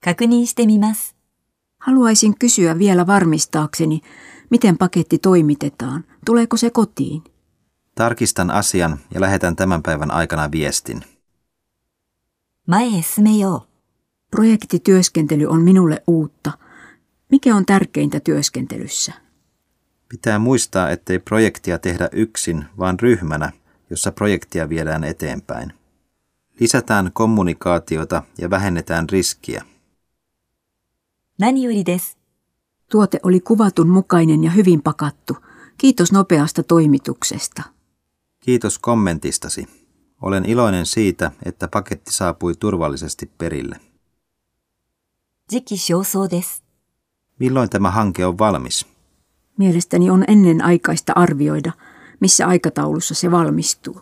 確認してみます。 Haluaisin kysyä vielä varmistaakseni, miten paketti toimitetaan. Tuleeko se kotiin? Tarkistan asian ja lähetän tämän päivän aikana viestin. 前へ進めよう。 Projektityöskentely on minulle uutta. Mikä on tärkeintä työskentelyssä? Pitää muistaa, ettei projektia tehdä yksin, vaan ryhmänä, jossa projektia viedään eteenpäin. Lisätään kommunikaatiota ja vähennetään riskiä. 何よりです。 Tuote oli kuvatun mukainen ja hyvin pakattu. Kiitos nopeasta toimituksesta. Kiitos kommentistasi. Olen iloinen siitä, että paketti saapui turvallisesti perille. 時期尚早です。 Milloin tämä hanke on valmis? Mielestäni on ennenaikaista arvioida, missä aikataulussa se valmistuu.